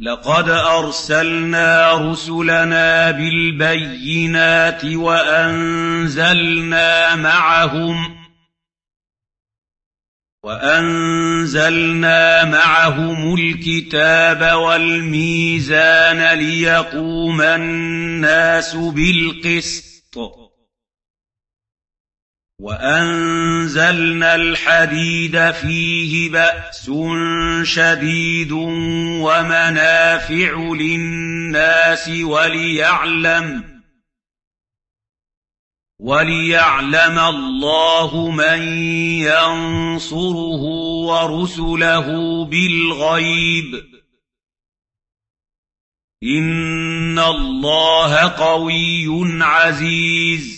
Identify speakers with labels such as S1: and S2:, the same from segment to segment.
S1: لقد أرسلنا رسلنا بالبينات وأنزلنا معهم وأنزلنا معهم الكتاب والميزان ليقوم الناس بالقسط وأنزلنا الحديد فيه بأس شديد ومنافع للناس وليعلم وليعلم الله من ينصره ورسله بالغيب. إن الله قوي عزيز.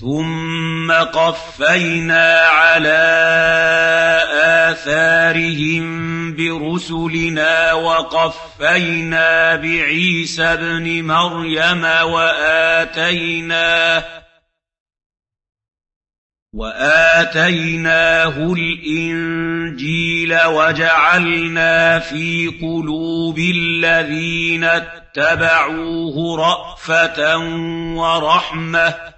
S1: ثم قفينا على آثارهم برسلنا وقفينا بعيسى ابن مريم وآتيناه واتيناه الانجيل وجعلنا في قلوب الذين اتبعوه رافه ورحمه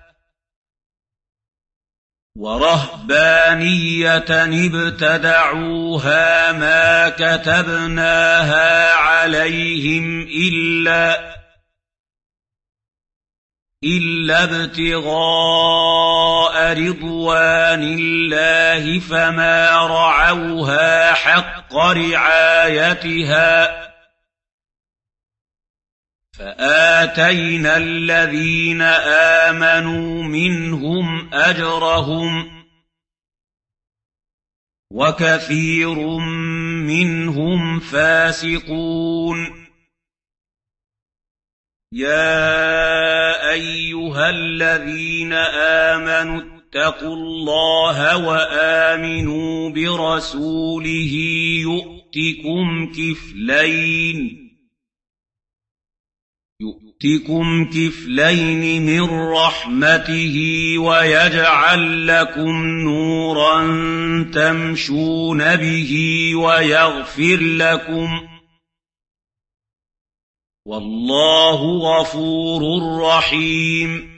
S1: ورهبانية ابتدعوها ما كتبناها عليهم إلا إلا ابتغاء رضوان الله فما رعوها حق رعايتها فآتينا الذين آمنوا منهم أجرهم وكثير منهم فاسقون. يا أيها الذين آمنوا اتقوا الله وآمنوا برسوله يؤتكم كفلين. يؤتكم كفلين من رحمته ويجعل لكم نورا تمشون به ويغفر لكم والله غفور رحيم